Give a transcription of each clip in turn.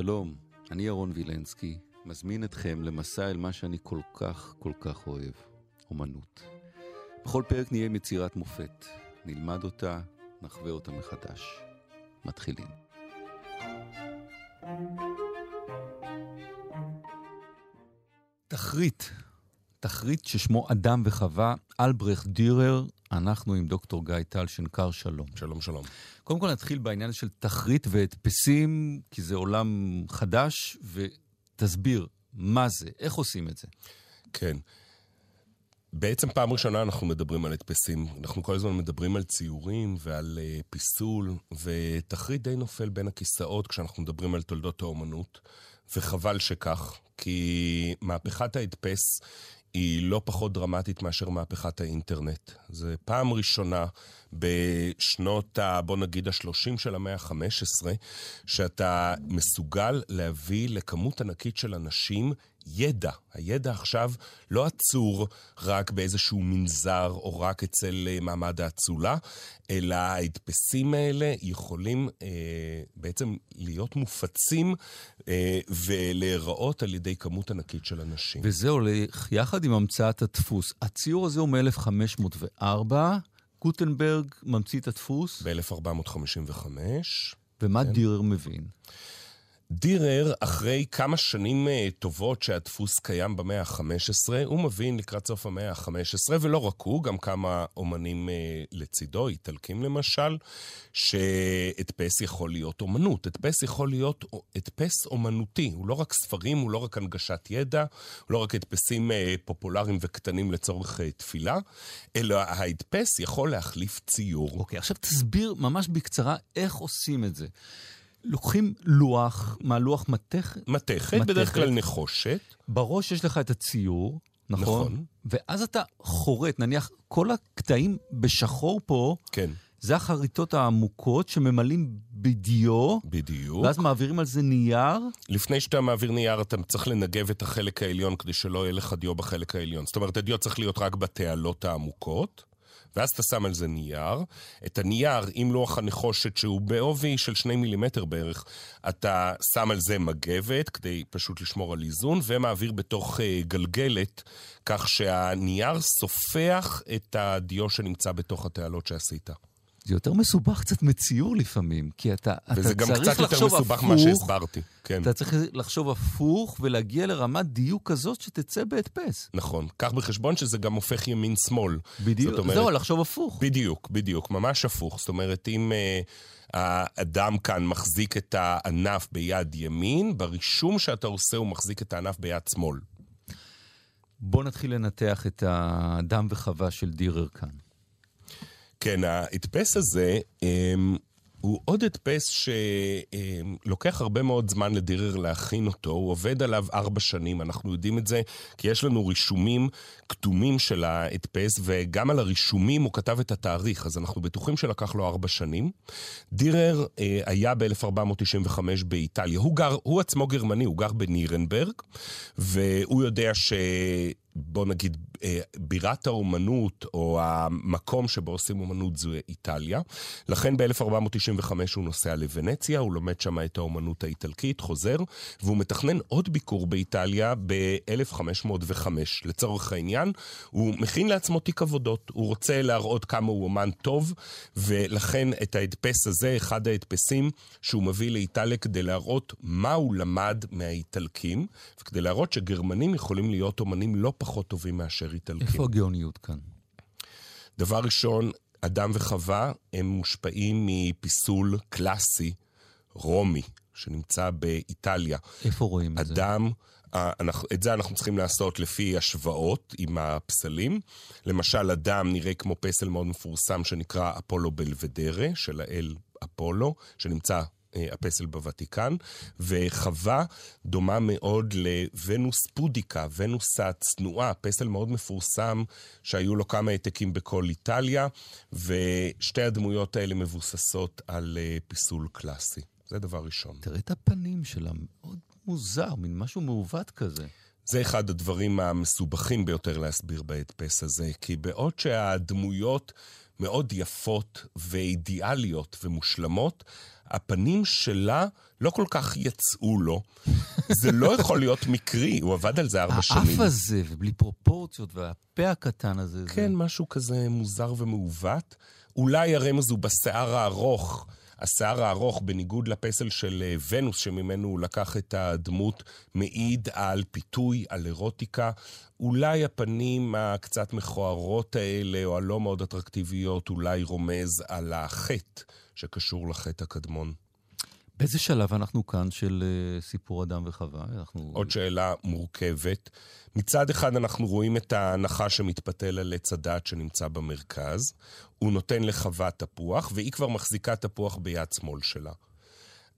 שלום, אני ירון וילנסקי, מזמין אתכם למסע אל מה שאני כל כך כל כך אוהב, אומנות. בכל פרק נהיה עם יצירת מופת, נלמד אותה, נחווה אותה מחדש. מתחילים. תחריט, תחריט ששמו אדם וחווה, אלברכט דירר, אנחנו עם דוקטור גיא טל שנקר, שלום. שלום, שלום. קודם כל נתחיל בעניין של תחריט והדפסים, כי זה עולם חדש, ותסביר מה זה, איך עושים את זה. כן. בעצם פעם ראשונה אנחנו מדברים על הדפסים. אנחנו כל הזמן מדברים על ציורים ועל uh, פיסול, ותחריט די נופל בין הכיסאות כשאנחנו מדברים על תולדות האומנות, וחבל שכך, כי מהפכת ההדפס היא לא פחות דרמטית מאשר מהפכת האינטרנט. זו פעם ראשונה בשנות, ה, בוא נגיד, השלושים של המאה ה-15, שאתה מסוגל להביא לכמות ענקית של אנשים ידע. הידע עכשיו לא עצור רק באיזשהו מנזר או רק אצל אה, מעמד האצולה, אלא ההדפסים האלה יכולים אה, בעצם להיות מופצים אה, ולהיראות על ידי כמות ענקית של אנשים. וזה הולך יחד עם המצאת הדפוס. הציור הזה הוא מ-1504, גוטנברג ממציא את הדפוס. ב-1455. ומה כן. דירר מבין? דירר, אחרי כמה שנים uh, טובות שהדפוס קיים במאה ה-15, הוא מבין לקראת סוף המאה ה-15, ולא רק הוא, גם כמה אומנים uh, לצידו, איטלקים למשל, שהדפס יכול להיות אומנות. הדפס יכול להיות הדפס אומנותי. הוא לא רק ספרים, הוא לא רק הנגשת ידע, הוא לא רק הדפסים פופולריים וקטנים לצורך תפילה, אלא ההדפס יכול להחליף ציור. אוקיי, okay, עכשיו תסביר ממש בקצרה איך עושים את זה. לוקחים לוח, מה, לוח מתכת? מתכת, בדרך כלל נחושת. בראש יש לך את הציור, נכון? נכון. ואז אתה חורט, נניח, כל הקטעים בשחור פה, כן. זה החריטות העמוקות שממלאים בדיו. בדיוק. ואז מעבירים על זה נייר. לפני שאתה מעביר נייר, אתה צריך לנגב את החלק העליון כדי שלא יהיה לך דיו בחלק העליון. זאת אומרת, הדיו צריך להיות רק בתעלות העמוקות. ואז אתה שם על זה נייר. את הנייר עם לוח הנחושת שהוא בעובי של שני מילימטר בערך, אתה שם על זה מגבת כדי פשוט לשמור על איזון, ומעביר בתוך uh, גלגלת, כך שהנייר סופח את הדיו שנמצא בתוך התעלות שעשית. זה יותר מסובך קצת מציור לפעמים, כי אתה, אתה צריך לחשוב הפוך. וזה גם קצת יותר מסובך ממה שהסברתי, כן. אתה צריך לחשוב הפוך ולהגיע לרמת דיוק כזאת שתצא בהדפס. נכון. קח בחשבון שזה גם הופך ימין-שמאל. בדיוק, אומרת, זהו, לחשוב הפוך. בדיוק, בדיוק, ממש הפוך. זאת אומרת, אם... uh, האדם כאן מחזיק את הענף ביד ימין, ברישום שאתה עושה הוא מחזיק את הענף ביד שמאל. בוא נתחיל לנתח את האדם וחווה של דירר כאן. כן, ההדפס הזה, אמ, הוא עוד הדפס שלוקח הרבה מאוד זמן לדירר להכין אותו, הוא עובד עליו ארבע שנים, אנחנו יודעים את זה, כי יש לנו רישומים כתומים של ההדפס, וגם על הרישומים הוא כתב את התאריך, אז אנחנו בטוחים שלקח לו ארבע שנים. דירר אה, היה ב-1495 באיטליה, הוא, גר, הוא עצמו גרמני, הוא גר בנירנברג, והוא יודע ש... בוא נגיד, אה, בירת האומנות, או המקום שבו עושים אומנות זו איטליה. לכן ב-1495 הוא נוסע לוונציה, הוא לומד שם את האומנות האיטלקית, חוזר, והוא מתכנן עוד ביקור באיטליה ב-1505. לצורך העניין, הוא מכין לעצמו תיק עבודות, הוא רוצה להראות כמה הוא אומן טוב, ולכן את ההדפס הזה, אחד ההדפסים שהוא מביא לאיטליה כדי להראות מה הוא למד מהאיטלקים, וכדי להראות שגרמנים יכולים להיות אומנים לא פחות... פחות טובים מאשר איטלקים. איפה הגאוניות כאן? דבר ראשון, אדם וחווה הם מושפעים מפיסול קלאסי רומי, שנמצא באיטליה. איפה רואים את זה? אדם... אנחנו, את זה אנחנו צריכים לעשות לפי השוואות עם הפסלים. למשל, אדם נראה כמו פסל מאוד מפורסם שנקרא אפולו בלוודרה, של האל אפולו, שנמצא אה, הפסל בוותיקן, וחווה דומה מאוד לוונוס פודיקה, ונוס הצנועה, פסל מאוד מפורסם שהיו לו כמה העתקים בכל איטליה, ושתי הדמויות האלה מבוססות על אה, פיסול קלאסי. זה דבר ראשון. תראה את הפנים שלה, מאוד מוזר, מין משהו מעוות כזה. זה אחד הדברים המסובכים ביותר להסביר בהדפס הזה, כי בעוד שהדמויות מאוד יפות ואידיאליות ומושלמות, הפנים שלה לא כל כך יצאו לו. זה לא יכול להיות מקרי, הוא עבד על זה ארבע שנים. האף הזה, ובלי פרופורציות, והפה הקטן הזה. כן, זה... משהו כזה מוזר ומעוות. אולי הרמז הוא בשיער הארוך. השיער הארוך, בניגוד לפסל של אה, ונוס, שממנו הוא לקח את הדמות, מעיד על פיתוי, על אירוטיקה. אולי הפנים הקצת מכוערות האלה, או הלא מאוד אטרקטיביות, אולי רומז על החטא שקשור לחטא הקדמון. באיזה שלב אנחנו כאן של uh, סיפור אדם וחווה? אנחנו... עוד שאלה מורכבת. מצד אחד אנחנו רואים את ההנחה שמתפתל על עץ הדת שנמצא במרכז. הוא נותן לחווה תפוח, והיא כבר מחזיקה תפוח ביד שמאל שלה.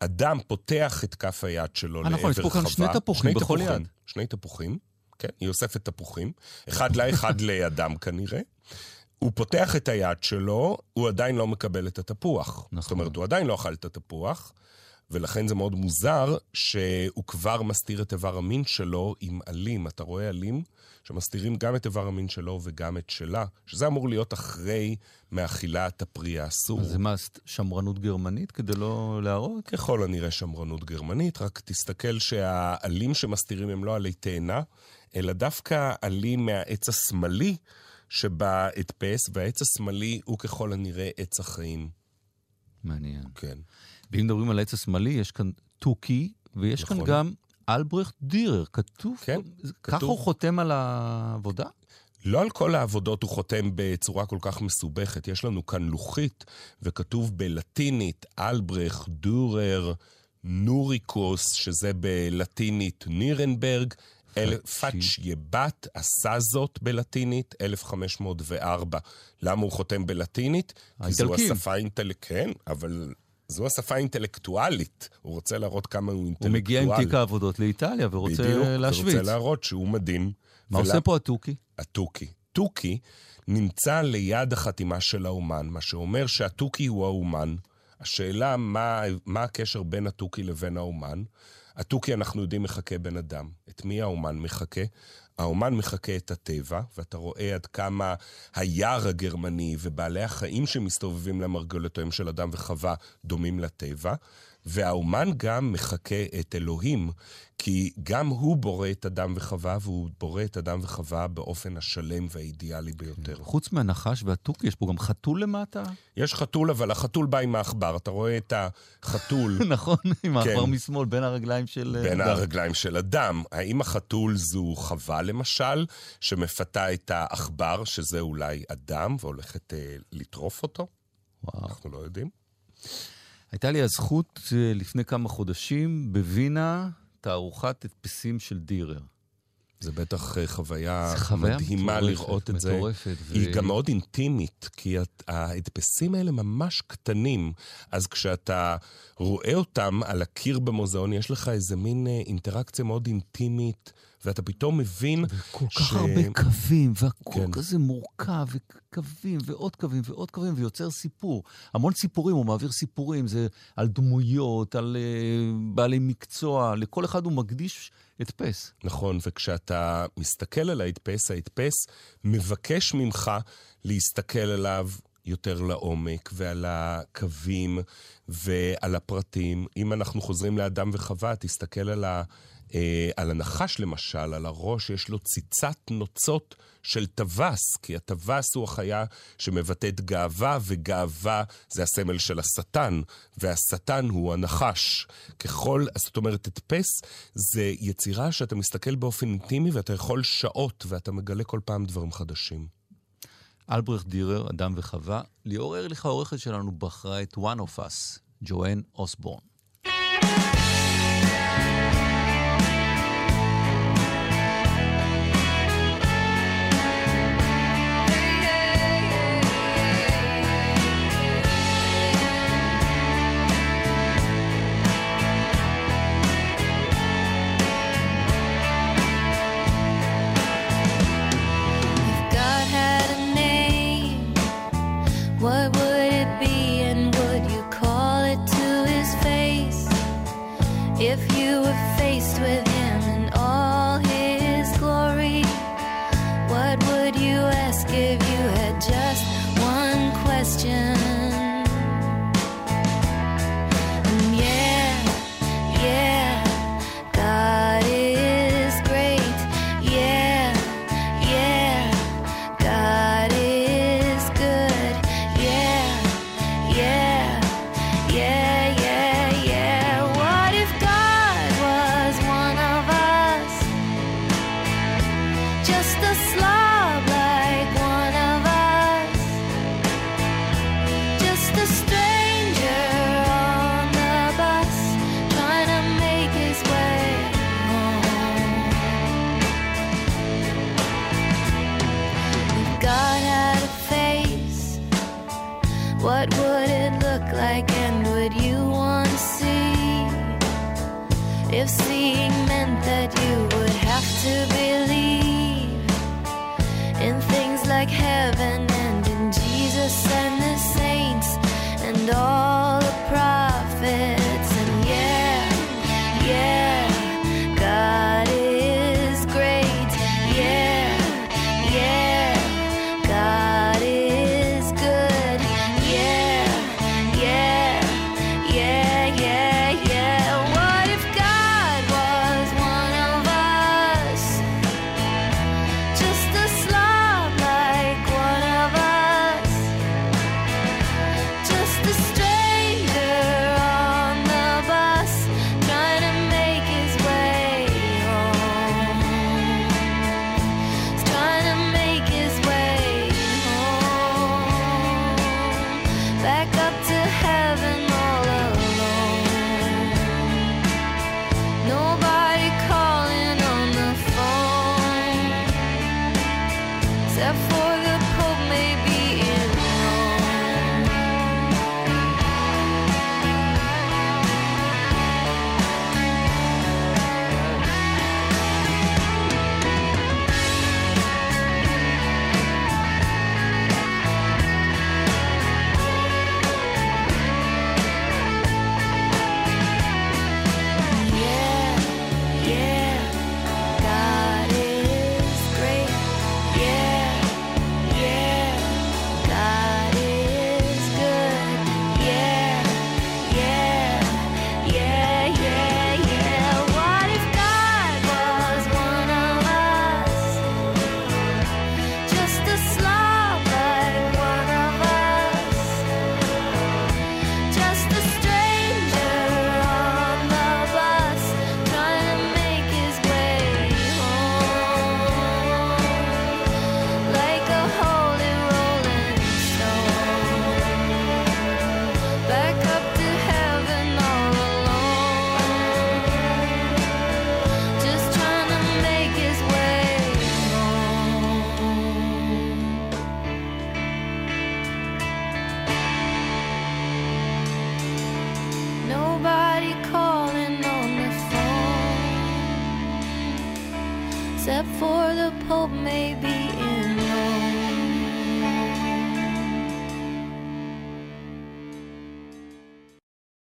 אדם פותח את כף היד שלו לעבר חווה. יש פה כאן שני תפוחים בכל תפוחים, יד. שני תפוחים, כן, היא אוספת תפוחים. אחד לאחד לאדם כנראה. הוא פותח את היד שלו, הוא עדיין לא מקבל את התפוח. נכון. זאת אומרת, הוא עדיין לא אכל את התפוח. ולכן זה מאוד מוזר שהוא כבר מסתיר את איבר המין שלו עם עלים. אתה רואה עלים שמסתירים גם את איבר המין שלו וגם את שלה, שזה אמור להיות אחרי מאכילת הפרי האסור. זה מה, שמרנות גרמנית כדי לא להראות? ככל הנראה שמרנות גרמנית, רק תסתכל שהעלים שמסתירים הם לא עלי תאנה, אלא דווקא עלים מהעץ השמאלי שבה הדפס, והעץ השמאלי הוא ככל הנראה עץ החיים. מעניין. כן. ואם מדברים על העץ השמאלי, יש כאן תוכי, ויש נכון. כאן גם אלברכט דירר. כתוב, כן, ככה כתוב... הוא חותם על העבודה? לא על כל העבודות הוא חותם בצורה כל כך מסובכת. יש לנו כאן לוחית, וכתוב בלטינית, אלברכט, דורר, נוריקוס, שזה בלטינית נירנברג, פאץ' יבת עשה זאת בלטינית, 1504. למה הוא חותם בלטינית? כי זו השפה האינטלקטואלית, כן, אבל זו השפה האינטלקטואלית. הוא רוצה להראות כמה הוא אינטלקטואל. הוא מגיע עם תיק העבודות לאיטליה ורוצה בדיוק, להשוויץ. בדיוק, ורוצה להראות שהוא מדהים. מה ולה... עושה פה התוכי? התוכי. תוכי נמצא ליד החתימה של האומן, מה שאומר שהתוכי הוא האומן. השאלה מה, מה הקשר בין התוכי לבין האומן. התוכי, אנחנו יודעים, מחכה בן אדם. את מי האומן מחכה? האומן מחקה את הטבע, ואתה רואה עד כמה היער הגרמני ובעלי החיים שמסתובבים למרגלותיהם של אדם וחווה דומים לטבע, והאומן גם מחקה את אלוהים, כי גם הוא בורא את אדם וחווה, והוא בורא את אדם וחווה באופן השלם והאידיאלי ביותר. חוץ מהנחש והתוכי, יש פה גם חתול למטה? יש חתול, אבל החתול בא עם העכבר. אתה רואה את החתול... נכון, עם העכבר כן. משמאל, בין הרגליים של. בין הרגליים של אדם. האם החתול זו חווה, למשל, שמפתה את העכבר, שזה אולי אדם, והולכת אה, לטרוף אותו? וואו. אנחנו לא יודעים. הייתה לי הזכות אה, לפני כמה חודשים בווינה, תערוכת הדפסים של דירר. זה בטח אה, חוויה, חוויה מדהימה מטורפת, לראות את זה. מטורפת. ו... היא גם מאוד אינטימית, כי ההדפסים האלה ממש קטנים. אז כשאתה רואה אותם על הקיר במוזיאון, יש לך איזה מין אה, אינטראקציה מאוד אינטימית. ואתה פתאום מבין כל ש... כך הרבה קווים, והכל כן. כזה מורכב, וקווים, ועוד קווים, ועוד קווים, ויוצר סיפור. המון סיפורים, הוא מעביר סיפורים, זה על דמויות, על uh, בעלי מקצוע, לכל אחד הוא מקדיש הדפס. נכון, וכשאתה מסתכל על ההדפס, ההדפס מבקש ממך להסתכל עליו יותר לעומק ועל הקווים ועל הפרטים. אם אנחנו חוזרים לאדם וחווה, תסתכל על ה... אה, על הנחש למשל, על הראש, יש לו ציצת נוצות של טווס, כי הטווס הוא החיה שמבטאת גאווה, וגאווה זה הסמל של השטן, והשטן הוא הנחש. ככל, זאת אומרת, הדפס זה יצירה שאתה מסתכל באופן אינטימי ואתה יכול שעות, ואתה מגלה כל פעם דברים חדשים. אלברכט דירר, אדם וחווה. ליאור ארליך העורכת שלנו בחרה את One of Us, ג'ואן אוסבורן. What would it be, and would you call it to his face if you were faced with?